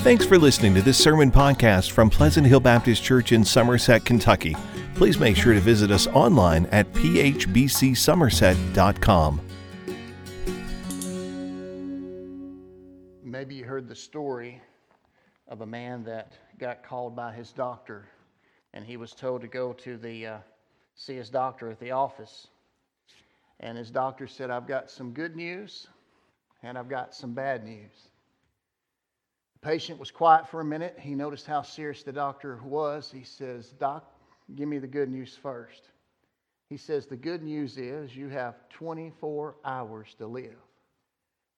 Thanks for listening to this sermon podcast from Pleasant Hill Baptist Church in Somerset, Kentucky. Please make sure to visit us online at phbcsomerset.com. Maybe you heard the story of a man that got called by his doctor, and he was told to go to the uh, see his doctor at the office. And his doctor said, "I've got some good news, and I've got some bad news." Patient was quiet for a minute. He noticed how serious the doctor was. He says, "Doc, give me the good news first." He says, "The good news is you have 24 hours to live."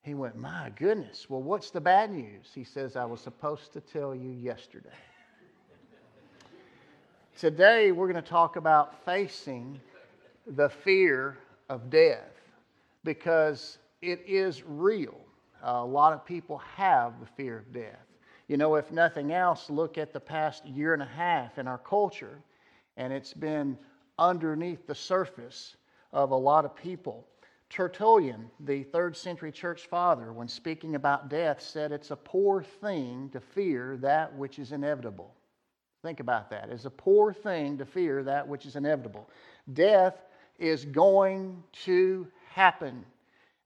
He went, My goodness, well, what's the bad news? He says, I was supposed to tell you yesterday. Today, we're going to talk about facing the fear of death because it is real. Uh, a lot of people have the fear of death. You know, if nothing else, look at the past year and a half in our culture, and it's been underneath the surface of a lot of people. Tertullian, the third century church father, when speaking about death, said it's a poor thing to fear that which is inevitable. Think about that. It's a poor thing to fear that which is inevitable. Death is going to happen,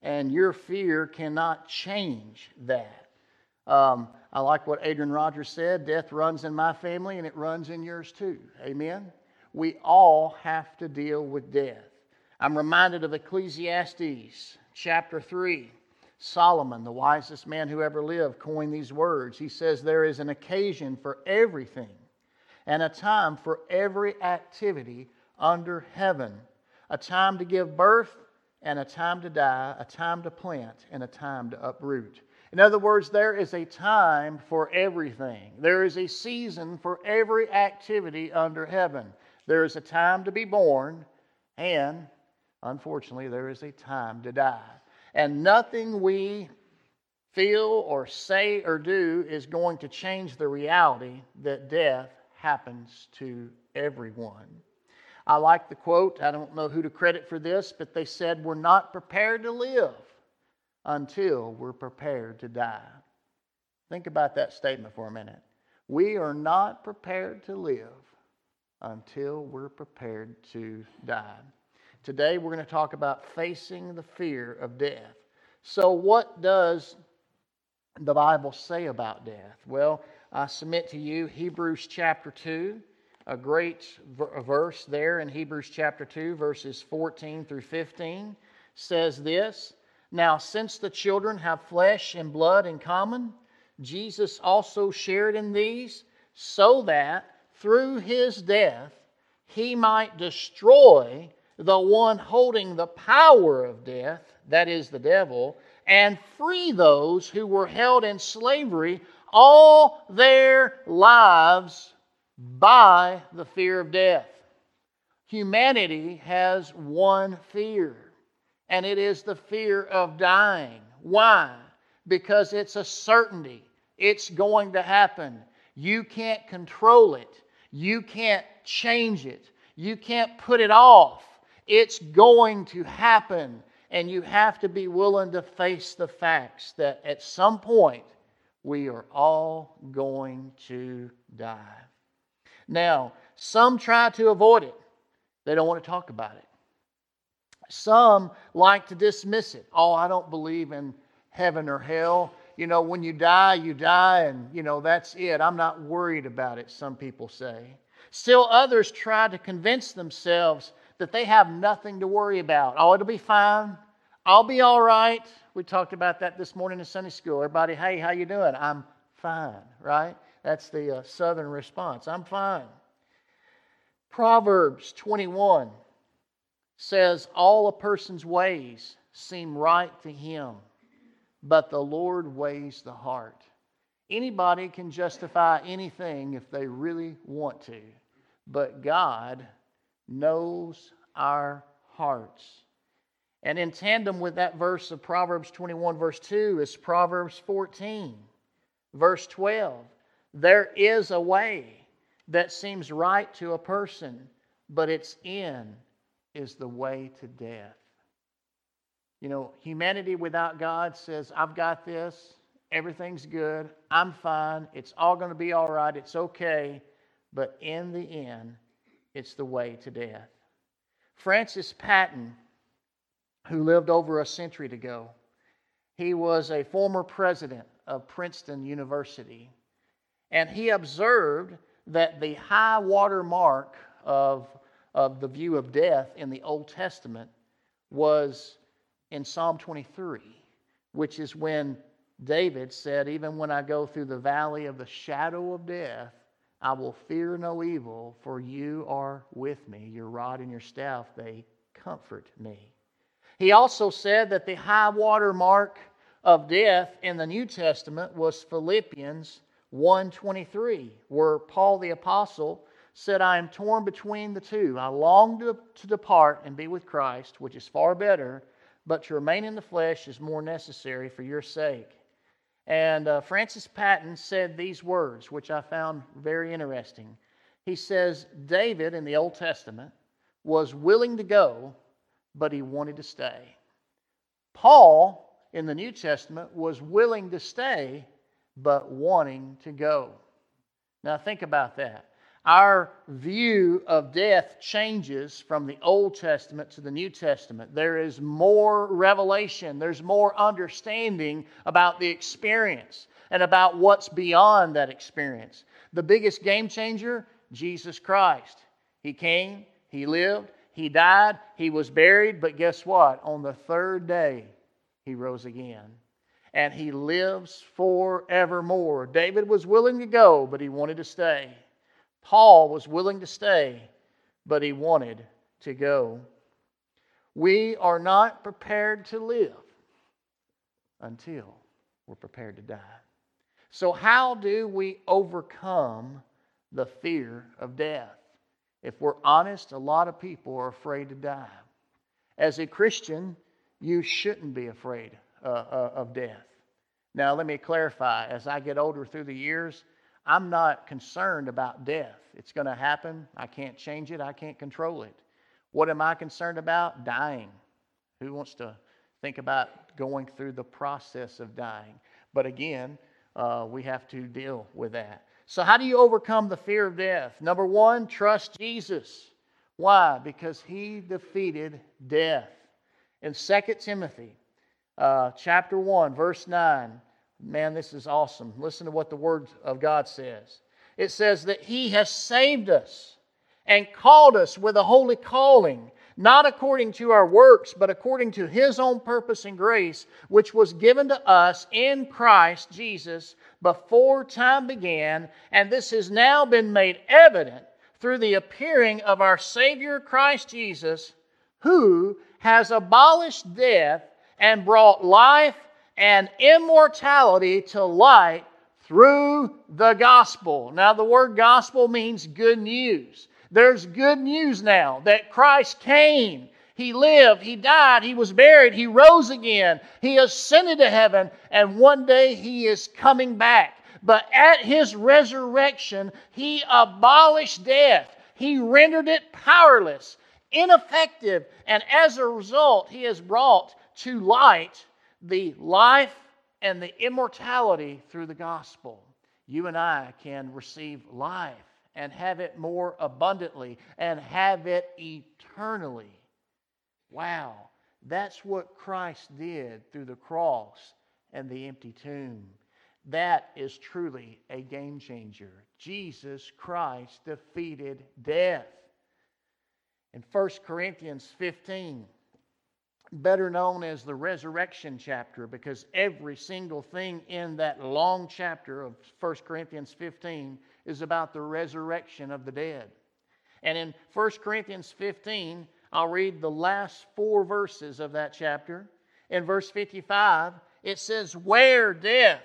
and your fear cannot change that. Um, I like what Adrian Rogers said death runs in my family, and it runs in yours too. Amen? We all have to deal with death. I'm reminded of Ecclesiastes chapter 3. Solomon, the wisest man who ever lived, coined these words. He says, There is an occasion for everything and a time for every activity under heaven, a time to give birth and a time to die, a time to plant and a time to uproot. In other words, there is a time for everything. There is a season for every activity under heaven. There is a time to be born, and unfortunately, there is a time to die. And nothing we feel or say or do is going to change the reality that death happens to everyone. I like the quote. I don't know who to credit for this, but they said, We're not prepared to live until we're prepared to die. Think about that statement for a minute. We are not prepared to live until we're prepared to die. Today, we're going to talk about facing the fear of death. So, what does the Bible say about death? Well, I submit to you Hebrews chapter 2, a great verse there in Hebrews chapter 2, verses 14 through 15, says this Now, since the children have flesh and blood in common, Jesus also shared in these, so that through his death he might destroy the one holding the power of death, that is the devil, and free those who were held in slavery all their lives by the fear of death. Humanity has one fear, and it is the fear of dying. Why? Because it's a certainty. It's going to happen. You can't control it. You can't change it. You can't put it off. It's going to happen, and you have to be willing to face the facts that at some point we are all going to die. Now, some try to avoid it, they don't want to talk about it. Some like to dismiss it. Oh, I don't believe in heaven or hell. You know, when you die, you die, and, you know, that's it. I'm not worried about it, some people say. Still, others try to convince themselves that they have nothing to worry about. Oh, it'll be fine. I'll be all right. We talked about that this morning in Sunday school. Everybody, hey, how you doing? I'm fine, right? That's the uh, southern response. I'm fine. Proverbs 21 says, All a person's ways seem right to him, but the Lord weighs the heart. Anybody can justify anything if they really want to, but God knows our hearts. And in tandem with that verse of Proverbs 21, verse 2, is Proverbs 14, verse 12. There is a way that seems right to a person, but its end is the way to death. You know, humanity without God says, I've got this, everything's good, I'm fine, it's all going to be all right, it's okay, but in the end, it's the way to death. Francis Patton, who lived over a century ago, he was a former president of Princeton University, and he observed that the high water mark of, of the view of death in the Old Testament was in Psalm 23, which is when David said, Even when I go through the valley of the shadow of death, I will fear no evil, for you are with me. Your rod and your staff, they comfort me. He also said that the high water mark of death in the New Testament was Philippians 1:23, where Paul the apostle said, I am torn between the two. I long to, to depart and be with Christ, which is far better, but to remain in the flesh is more necessary for your sake. And uh, Francis Patton said these words, which I found very interesting. He says, David in the Old Testament was willing to go, but he wanted to stay. Paul in the New Testament was willing to stay, but wanting to go. Now, think about that our view of death changes from the Old Testament to the New Testament. There is more revelation, there's more understanding about the experience and about what's beyond that experience. The biggest game changer Jesus Christ. He came, He lived, He died, He was buried, but guess what? On the third day, He rose again. And He lives forevermore. David was willing to go, but he wanted to stay. Paul was willing to stay, but he wanted to go. We are not prepared to live until we're prepared to die. So, how do we overcome the fear of death? If we're honest, a lot of people are afraid to die. As a Christian, you shouldn't be afraid uh, uh, of death. Now, let me clarify. As I get older through the years, I'm not concerned about death. It's going to happen. I can't change it. I can't control it. What am I concerned about? Dying. Who wants to think about going through the process of dying? But again, uh, we have to deal with that. So, how do you overcome the fear of death? Number one, trust Jesus. Why? Because he defeated death. In 2 Timothy uh, chapter 1, verse 9, Man, this is awesome. Listen to what the Word of God says. It says that He has saved us and called us with a holy calling, not according to our works, but according to His own purpose and grace, which was given to us in Christ Jesus before time began, and this has now been made evident through the appearing of our Savior Christ Jesus, who has abolished death and brought life and immortality to light through the gospel. Now, the word gospel means good news. There's good news now that Christ came. He lived, He died, He was buried, He rose again, He ascended to heaven, and one day He is coming back. But at His resurrection, He abolished death, He rendered it powerless, ineffective, and as a result, He has brought to light the life and the immortality through the gospel. You and I can receive life and have it more abundantly and have it eternally. Wow, that's what Christ did through the cross and the empty tomb. That is truly a game changer. Jesus Christ defeated death. In 1 Corinthians 15, better known as the resurrection chapter because every single thing in that long chapter of 1 Corinthians 15 is about the resurrection of the dead. And in 1 Corinthians 15, I'll read the last four verses of that chapter. In verse 55, it says, Where death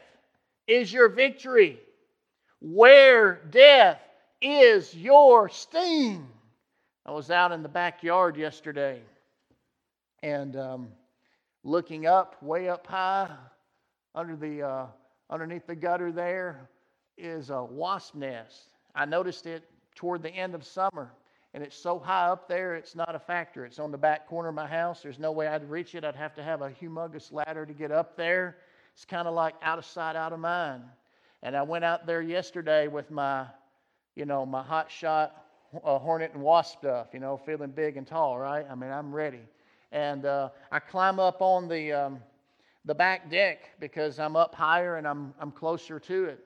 is your victory? Where death is your sting? I was out in the backyard yesterday and um, looking up, way up high, under the uh, underneath the gutter there is a wasp nest. I noticed it toward the end of summer, and it's so high up there, it's not a factor. It's on the back corner of my house. There's no way I'd reach it. I'd have to have a humongous ladder to get up there. It's kind of like out of sight, out of mind. And I went out there yesterday with my, you know, my hot shot uh, hornet and wasp stuff, you know, feeling big and tall, right? I mean, I'm ready. And uh, I climb up on the, um, the back deck because I'm up higher and I'm, I'm closer to it.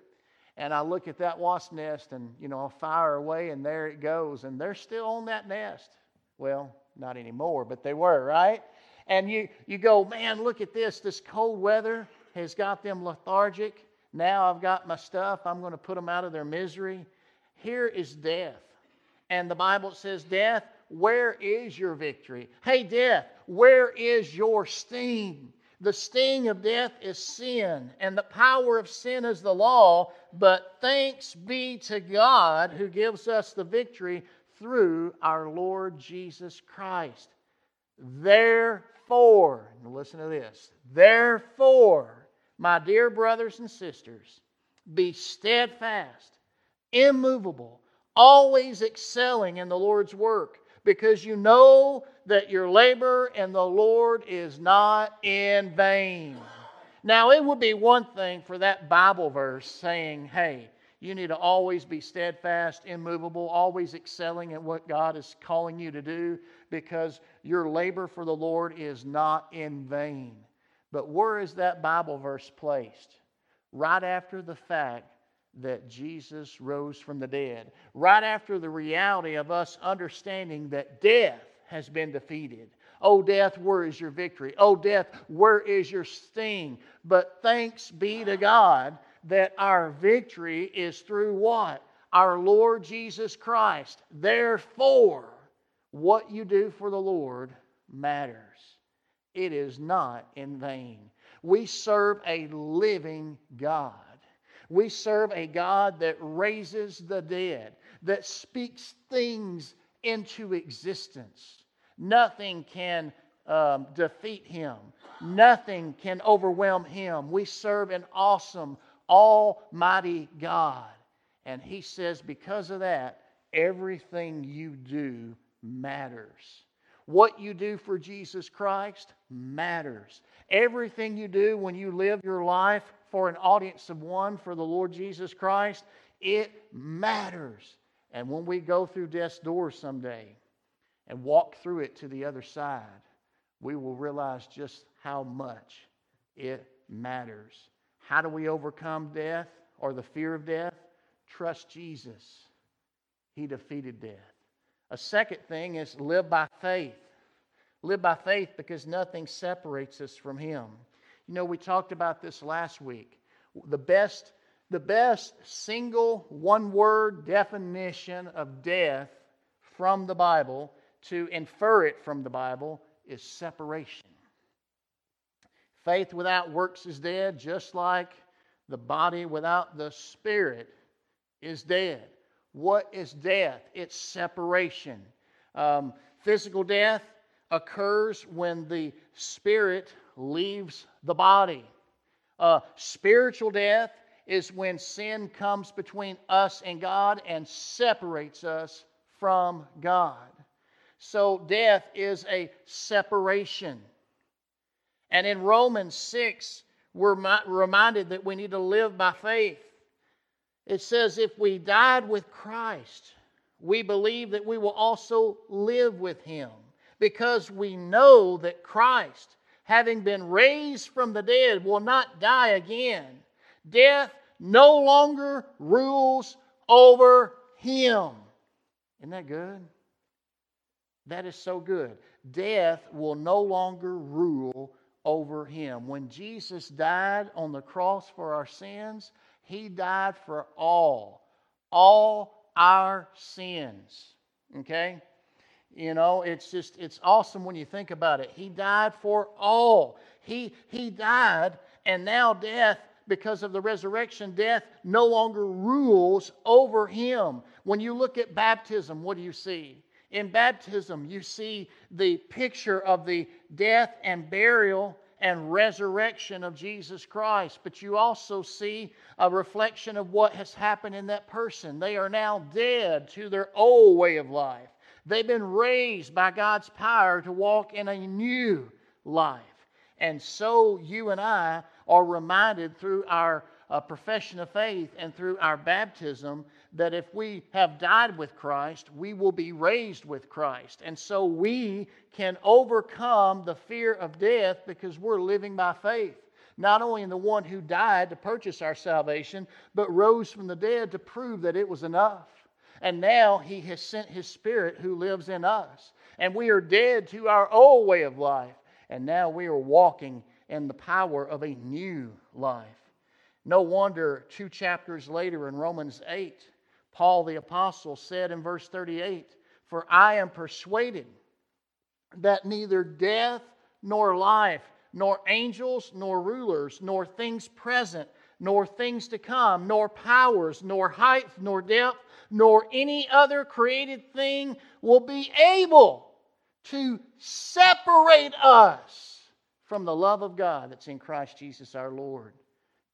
And I look at that wasp nest and, you know, I fire away and there it goes. And they're still on that nest. Well, not anymore, but they were, right? And you, you go, man, look at this. This cold weather has got them lethargic. Now I've got my stuff. I'm going to put them out of their misery. Here is death. And the Bible says, Death, where is your victory? Hey, death, where is your sting? The sting of death is sin, and the power of sin is the law. But thanks be to God who gives us the victory through our Lord Jesus Christ. Therefore, listen to this. Therefore, my dear brothers and sisters, be steadfast, immovable, always excelling in the Lord's work, because you know that your labor in the Lord is not in vain. Now, it would be one thing for that Bible verse saying, hey, you need to always be steadfast, immovable, always excelling in what God is calling you to do because your labor for the Lord is not in vain. But where is that Bible verse placed? Right after the fact that Jesus rose from the dead, right after the reality of us understanding that death has been defeated. Oh, death, where is your victory? Oh, death, where is your sting? But thanks be to God that our victory is through what? Our Lord Jesus Christ. Therefore, what you do for the Lord matters. It is not in vain. We serve a living God. We serve a God that raises the dead, that speaks things into existence. Nothing can um, defeat him, nothing can overwhelm him. We serve an awesome, almighty God. And he says, because of that, everything you do matters. What you do for Jesus Christ matters. Everything you do when you live your life for an audience of one for the Lord Jesus Christ, it matters. And when we go through death's door someday and walk through it to the other side, we will realize just how much it matters. How do we overcome death or the fear of death? Trust Jesus. He defeated death. A second thing is live by faith. Live by faith because nothing separates us from Him. You know, we talked about this last week. The best, the best single one word definition of death from the Bible to infer it from the Bible is separation. Faith without works is dead, just like the body without the spirit is dead. What is death? It's separation. Um, physical death occurs when the spirit leaves the body. Uh, spiritual death is when sin comes between us and God and separates us from God. So death is a separation. And in Romans 6, we're reminded that we need to live by faith. It says, if we died with Christ, we believe that we will also live with him because we know that Christ, having been raised from the dead, will not die again. Death no longer rules over him. Isn't that good? That is so good. Death will no longer rule over him. When Jesus died on the cross for our sins, he died for all, all our sins. Okay? You know, it's just, it's awesome when you think about it. He died for all. He, he died, and now death, because of the resurrection, death no longer rules over him. When you look at baptism, what do you see? In baptism, you see the picture of the death and burial and resurrection of Jesus Christ, but you also see a reflection of what has happened in that person. They are now dead to their old way of life. They've been raised by God's power to walk in a new life. And so you and I are reminded through our uh, profession of faith and through our baptism that if we have died with Christ, we will be raised with Christ. And so we can overcome the fear of death because we're living by faith. Not only in the one who died to purchase our salvation, but rose from the dead to prove that it was enough. And now he has sent his Spirit who lives in us. And we are dead to our old way of life. And now we are walking in the power of a new life. No wonder two chapters later in Romans 8, Paul the Apostle said in verse 38 For I am persuaded that neither death nor life, nor angels, nor rulers, nor things present, nor things to come, nor powers, nor height, nor depth, nor any other created thing will be able to separate us from the love of God that's in Christ Jesus our Lord.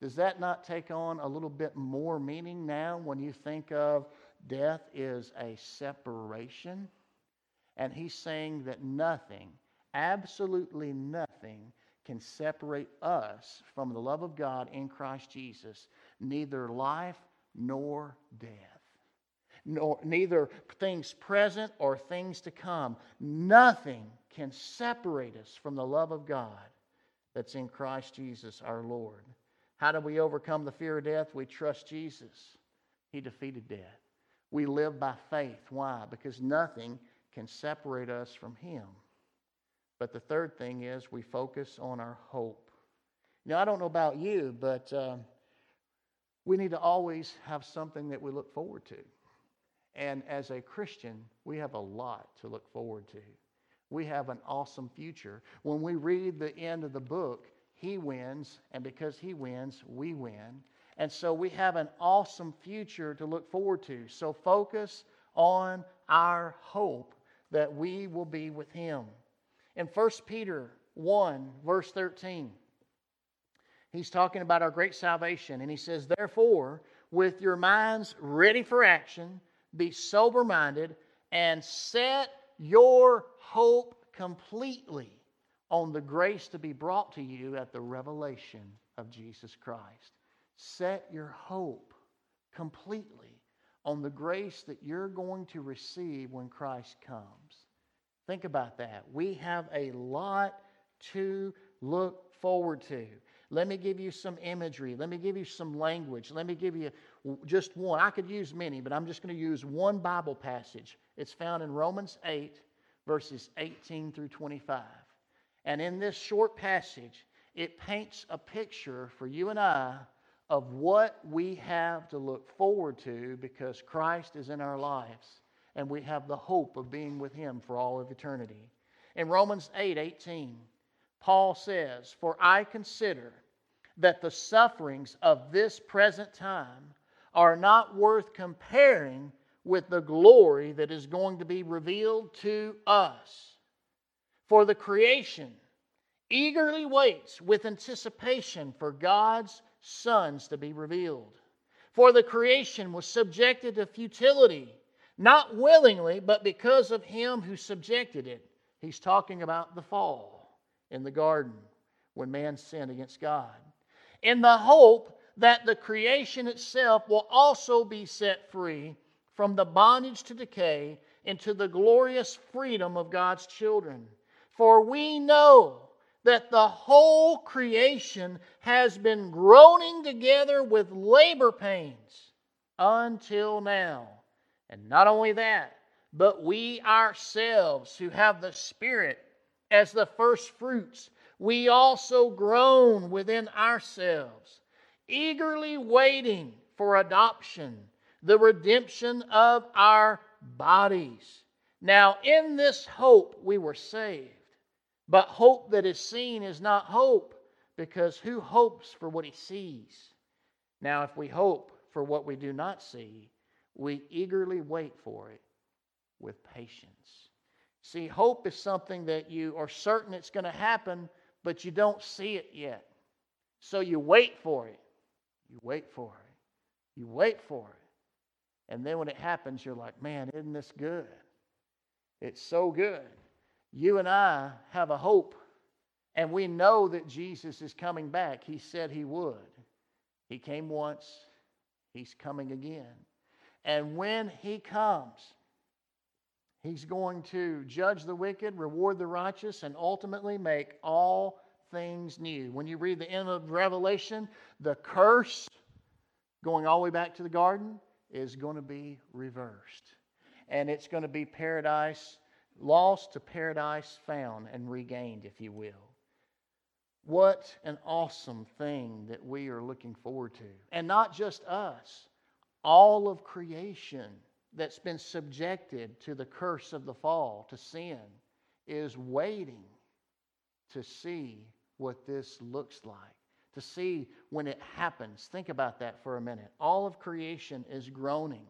Does that not take on a little bit more meaning now when you think of death is a separation? And he's saying that nothing, absolutely nothing, can separate us from the love of God in Christ Jesus, neither life nor death. Nor, neither things present or things to come. Nothing can separate us from the love of God that's in Christ Jesus our Lord. How do we overcome the fear of death? We trust Jesus. He defeated death. We live by faith. Why? Because nothing can separate us from Him. But the third thing is we focus on our hope. Now, I don't know about you, but uh, we need to always have something that we look forward to. And as a Christian, we have a lot to look forward to. We have an awesome future. When we read the end of the book, he wins, and because He wins, we win. And so we have an awesome future to look forward to. So focus on our hope that we will be with Him. In 1 Peter 1, verse 13, he's talking about our great salvation, and he says, Therefore, with your minds ready for action, be sober minded, and set your hope completely on the grace to be brought to you at the revelation of Jesus Christ. Set your hope completely on the grace that you're going to receive when Christ comes. Think about that. We have a lot to look forward to. Let me give you some imagery. Let me give you some language. Let me give you just one. I could use many, but I'm just going to use one Bible passage. It's found in Romans 8, verses 18 through 25. And in this short passage, it paints a picture for you and I of what we have to look forward to because Christ is in our lives and we have the hope of being with Him for all of eternity. In Romans 8 18, Paul says, For I consider that the sufferings of this present time are not worth comparing with the glory that is going to be revealed to us. For the creation eagerly waits with anticipation for God's sons to be revealed. For the creation was subjected to futility, not willingly, but because of him who subjected it. He's talking about the fall in the garden when man sinned against God. In the hope that the creation itself will also be set free from the bondage to decay into the glorious freedom of God's children. For we know that the whole creation has been groaning together with labor pains until now. And not only that, but we ourselves who have the Spirit as the first fruits, we also groan within ourselves, eagerly waiting for adoption, the redemption of our bodies. Now, in this hope we were saved. But hope that is seen is not hope, because who hopes for what he sees? Now, if we hope for what we do not see, we eagerly wait for it with patience. See, hope is something that you are certain it's going to happen, but you don't see it yet. So you wait for it. You wait for it. You wait for it. And then when it happens, you're like, man, isn't this good? It's so good you and I have a hope And we know that Jesus is coming back. He said he would. He came once, he's coming again. And when he comes, he's going to judge the wicked, reward the righteous, and ultimately make all things new. When you read the end of Revelation, the curse going all the way back to the garden is going to be reversed. And it's going to be paradise lost to paradise found and regained, if you will. What an awesome thing that we are looking forward to. And not just us, all of creation that's been subjected to the curse of the fall, to sin, is waiting to see what this looks like, to see when it happens. Think about that for a minute. All of creation is groaning.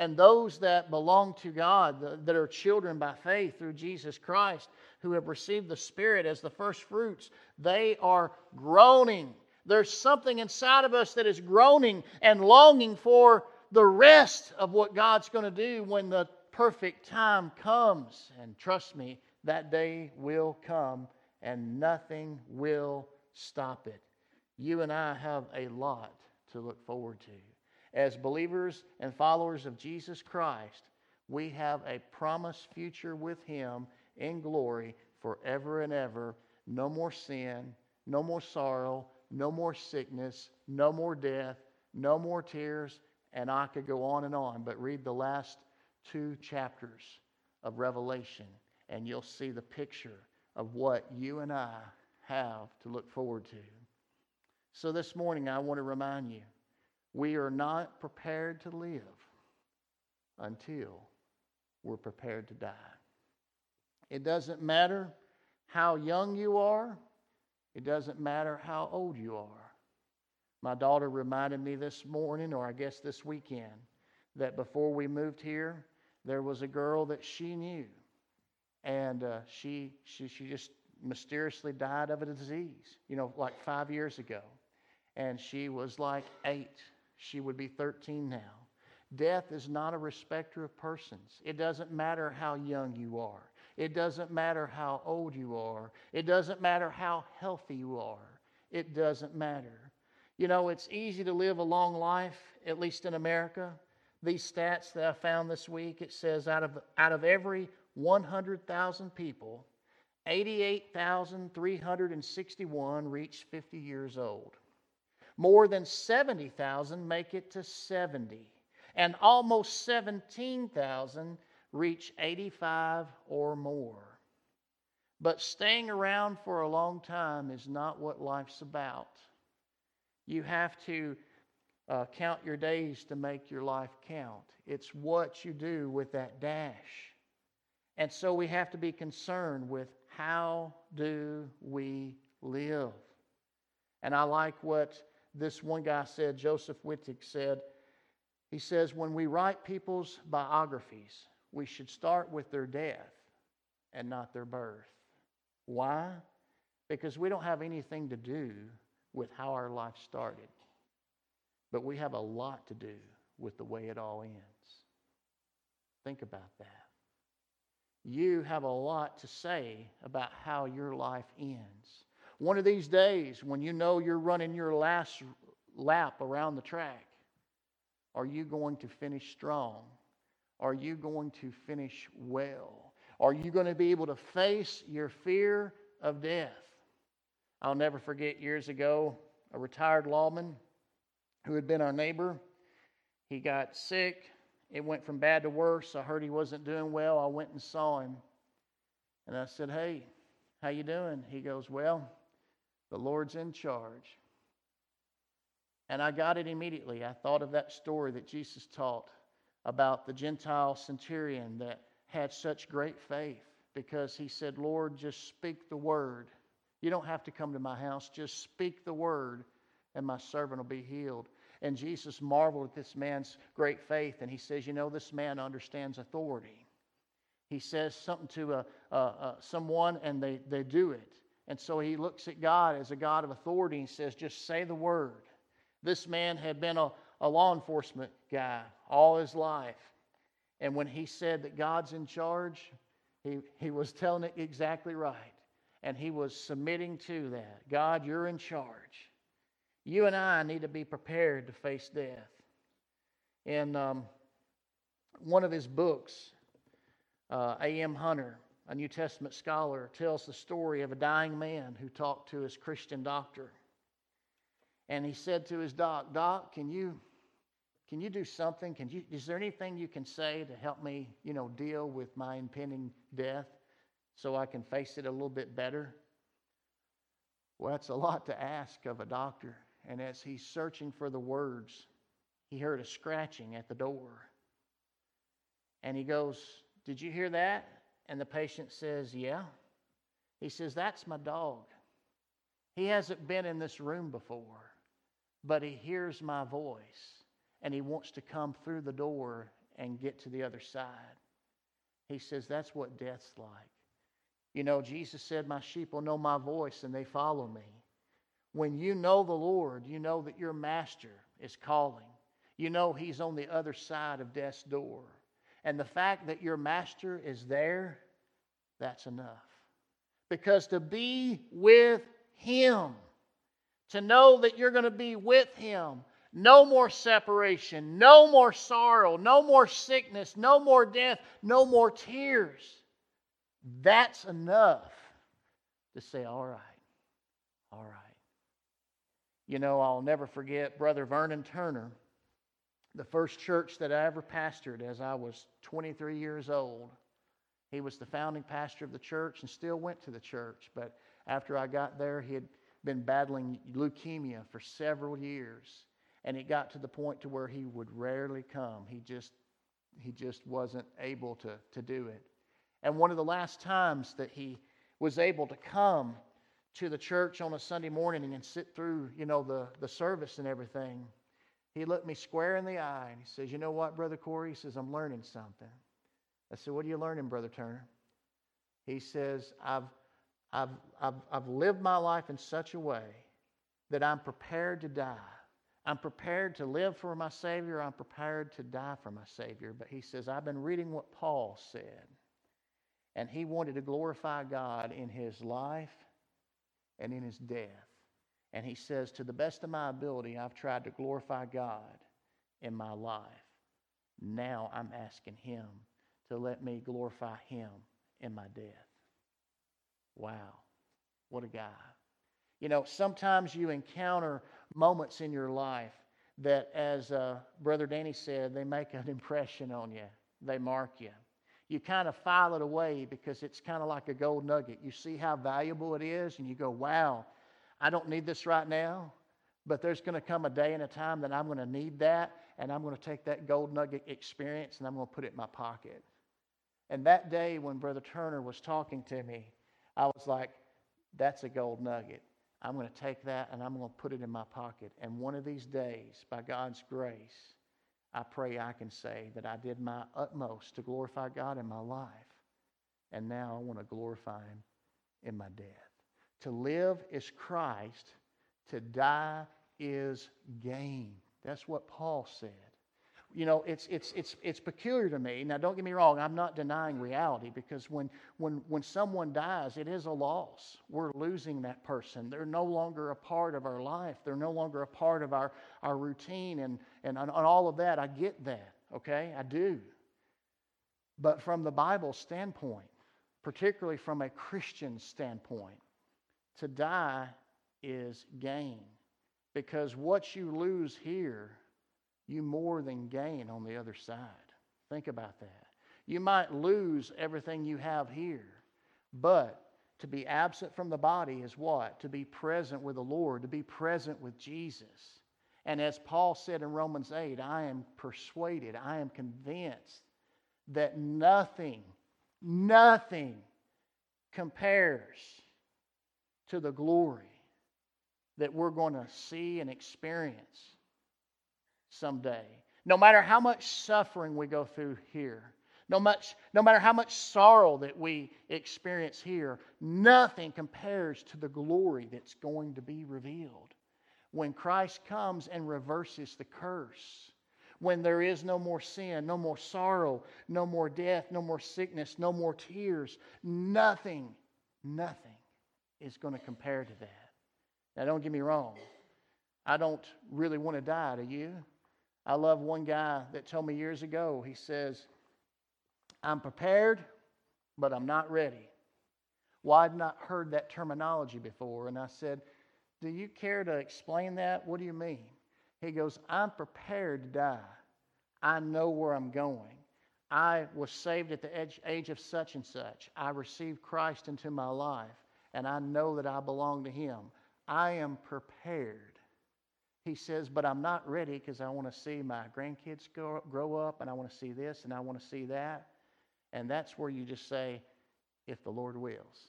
And those that belong to God, that are children by faith through Jesus Christ, who have received the Spirit as the first fruits, they are groaning. There's something inside of us that is groaning and longing for the rest of what God's going to do when the perfect time comes. And trust me, that day will come and nothing will stop it. You and I have a lot to look forward to. As believers and followers of Jesus Christ, we have a promised future with Him in glory forever and ever. No more sin, no more sorrow, no more sickness, no more death, no more tears, and I could go on and on. But read the last two chapters of Revelation, and you'll see the picture of what you and I have to look forward to. So this morning, I want to remind you we are not prepared to live until we're prepared to die. It doesn't matter how young you are, it doesn't matter how old you are. My daughter reminded me this morning, or I guess this weekend, that before we moved here, there was a girl that she knew and uh, she, she, she just mysteriously died of a disease, you know, like five years ago. And she was like eight. She would be 13 now. Death is not a respecter of persons. It doesn't matter how young you are. It doesn't matter how old you are. It doesn't matter how healthy you are. It doesn't matter. You know, it's easy to live a long life, at least in America. These stats that I found this week, it says out of, out of every 100,000 people, 88,361 reach 50 years old. More than 70,000 make it to 70. And almost 17,000 reach 85 or more. But staying around for a long time is not what life's about. You have to uh, count your days to make your life count. It's what you do with that dash. And so we have to be concerned with how do we live? And I like what this one guy said, Joseph Wittig said. He says, when we write people's biographies, we should start with their death and not their birth. Why? Because we don't have anything to do with how our life started, but we have a lot to do with the way it all ends. Think about that you have a lot to say about how your life ends. One of these days, when you know you're running your last lap around the track, are you going to finish strong? Are you going to finish well? Are you going to be able to face your fear of death? I'll never forget years ago, a retired lawman who had been our neighbor. He got sick, it went from bad to worse. I heard he wasn't doing well. I went and saw him. And I said, "Hey, how you doing?" He goes, "Well, the Lord's in charge." And I got it immediately. I thought of that story that Jesus taught about the Gentile centurion that had such great faith because he said, Lord, just speak the word. You don't have to come to my house, just speak the word, and my servant will be healed. And Jesus marveled at this man's great faith, and he says, You know, this man understands authority. He says something to a, a, a, someone, and they, they do it. And so he looks at God as a God of authority and says, Just say the word. This man had been a, a law enforcement guy all his life. And when he said that God's in charge, he, he was telling it exactly right. and he was submitting to that. God, you're in charge. You and I need to be prepared to face death. In um, one of his books, uh, A.M. Hunter, a New Testament scholar, tells the story of a dying man who talked to his Christian doctor. And he said to his doc, Doc, can you, can you do something? Can you, is there anything you can say to help me, you know, deal with my impending death so I can face it a little bit better? Well, that's a lot to ask of a doctor. And as he's searching for the words, he heard a scratching at the door. And he goes, Did you hear that? And the patient says, Yeah. He says, That's my dog. He hasn't been in this room before, but he hears my voice and he wants to come through the door and get to the other side. He says, That's what death's like. You know, Jesus said, My sheep will know my voice and they follow me. When you know the Lord, you know that your master is calling. You know he's on the other side of death's door. And the fact that your master is there, that's enough. Because to be with him, to know that you're going to be with him, no more separation, no more sorrow, no more sickness, no more death, no more tears. That's enough to say, all right, all right. You know, I'll never forget Brother Vernon Turner the first church that I ever pastored as I was 23 years old. He was the founding pastor of the church and still went to the church. But after I got there, he had been battling leukemia for several years. And it got to the point to where he would rarely come. He just, he just wasn't able to, to do it. And one of the last times that he was able to come to the church on a Sunday morning and sit through, you know, the, the service and everything, he looked me square in the eye and he says, You know what, Brother Corey? He says, I'm learning something. I said, What are you learning, Brother Turner? He says, I've, I've, I've, I've lived my life in such a way that I'm prepared to die. I'm prepared to live for my Savior. I'm prepared to die for my Savior. But he says, I've been reading what Paul said. And he wanted to glorify God in his life and in his death. And he says, To the best of my ability, I've tried to glorify God in my life. Now I'm asking him to let me glorify him in my death. Wow. What a guy. You know, sometimes you encounter moments in your life that, as uh, Brother Danny said, they make an impression on you, they mark you. You kind of file it away because it's kind of like a gold nugget. You see how valuable it is, and you go, wow, I don't need this right now, but there's going to come a day and a time that I'm going to need that, and I'm going to take that gold nugget experience and I'm going to put it in my pocket. And that day when Brother Turner was talking to me, I was like, that's a gold nugget. I'm going to take that and I'm going to put it in my pocket. And one of these days, by God's grace, I pray I can say that I did my utmost to glorify God in my life. And now I want to glorify Him in my death. To live is Christ, to die is gain. That's what Paul said. You know, it's, it's, it's, it's peculiar to me. Now, don't get me wrong, I'm not denying reality because when, when, when someone dies, it is a loss. We're losing that person. They're no longer a part of our life, they're no longer a part of our, our routine and, and, and all of that. I get that, okay? I do. But from the Bible standpoint, particularly from a Christian standpoint, to die is gain. Because what you lose here, you more than gain on the other side. Think about that. You might lose everything you have here, but to be absent from the body is what? To be present with the Lord, to be present with Jesus. And as Paul said in Romans 8, I am persuaded, I am convinced that nothing, nothing compares to the glory that we're going to see and experience someday. No matter how much suffering we go through here, no, much, no matter how much sorrow that we experience here, nothing compares to the glory that's going to be revealed. When Christ comes and reverses the curse, when there is no more sin, no more sorrow, no more death, no more sickness, no more tears, nothing, nothing is going to compare to that. Now, don't get me wrong. I don't really want to die, do you? I love one guy that told me years ago, he says, I'm prepared, but I'm not ready. Well, I'd not heard that terminology before. And I said, Do you care to explain that? What do you mean? He goes, I'm prepared to die. I know where I'm going. I was saved at the age of such and such. I received Christ into my life, and I know that I belong to Him. I am prepared. He says, but I'm not ready because I want to see my grandkids grow, up, and I want to see this, and I want to see that. And that's where you just say, if the Lord wills.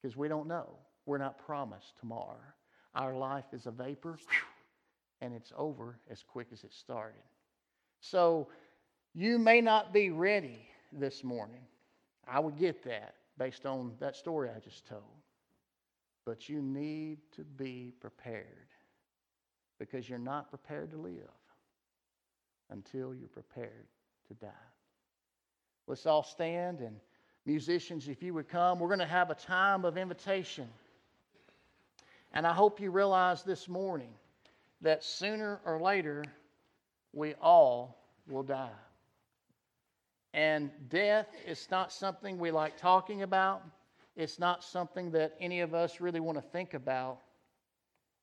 Because we don't know. We're not promised tomorrow. Our life is a vapor, and it's over as quick as it started. So you may not be ready this morning. I would get that based on that story I just told. But you need to be prepared because you're not prepared to live until you're prepared to die. Let's all stand and musicians, if you would come, we're going to have a time of invitation. And I hope you realize this morning that sooner or later we all will die. And death is not something we like talking about. It's not something that any of us really want to think about.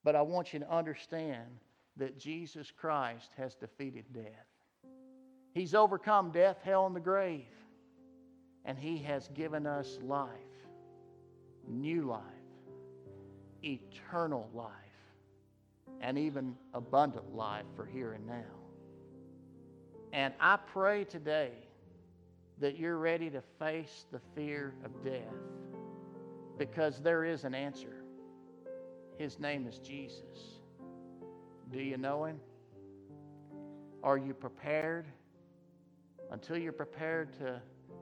But I want you to understand that Jesus Christ has defeated death. He's overcome death, hell, and the grave. And He has given us life, new life, eternal life, and even abundant life for here and now. And I pray today that you're ready to face the fear of death because there is an answer. His name is Jesus. Do you know him? Are you prepared? Until you're prepared to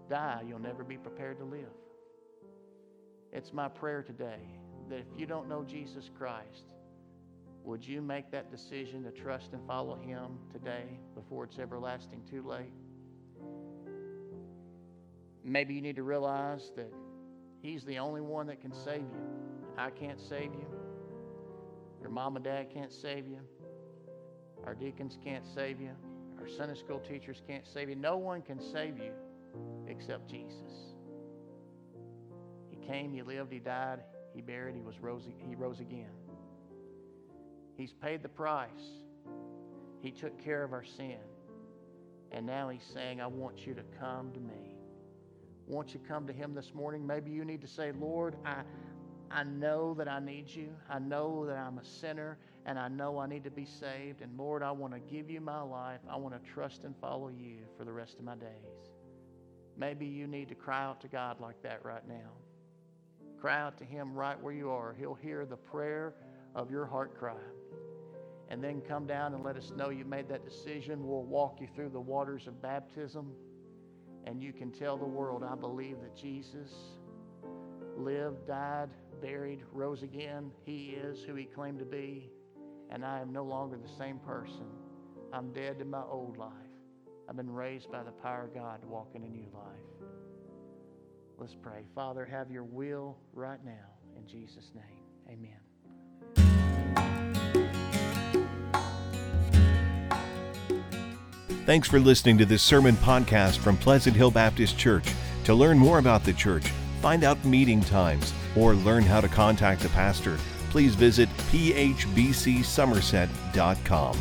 die, you'll never be prepared to live. It's my prayer today that if you don't know Jesus Christ, would you make that decision to trust and follow him today before it's everlasting too late? Maybe you need to realize that he's the only one that can save you. I can't save you. Your mom and dad can't save you. Our deacons can't save you. Our Sunday school teachers can't save you. No one can save you except Jesus. He came, He lived, He died, He buried, He was rose, He rose again. He's paid the price. He took care of our sin. And now He's saying, I want you to come to me. Won't you come to Him this morning? Maybe you need to say, Lord, I, I know that I need you. I know that I'm a sinner and I know I need to be saved. And Lord, I want to give you my life. I want to trust and follow you for the rest of my days. Maybe you need to cry out to God like that right now. Cry out to Him right where you are. He'll hear the prayer of your heart cry. And then come down and let us know you made that decision. We'll walk you through the waters of baptism. And you can tell the world, I believe that Jesus lived, died, buried, rose again. He is who he claimed to be, and I am no longer the same person. I'm dead to my old life. I've been raised by the power of God to walk in a new life. Let's pray. Father, have your will right now. In Jesus' name, amen. Thanks for listening to this sermon podcast from Pleasant Hill Baptist Church. To learn more about the church, find out meeting times, or learn how to contact the pastor, please visit phbcsomerset.com.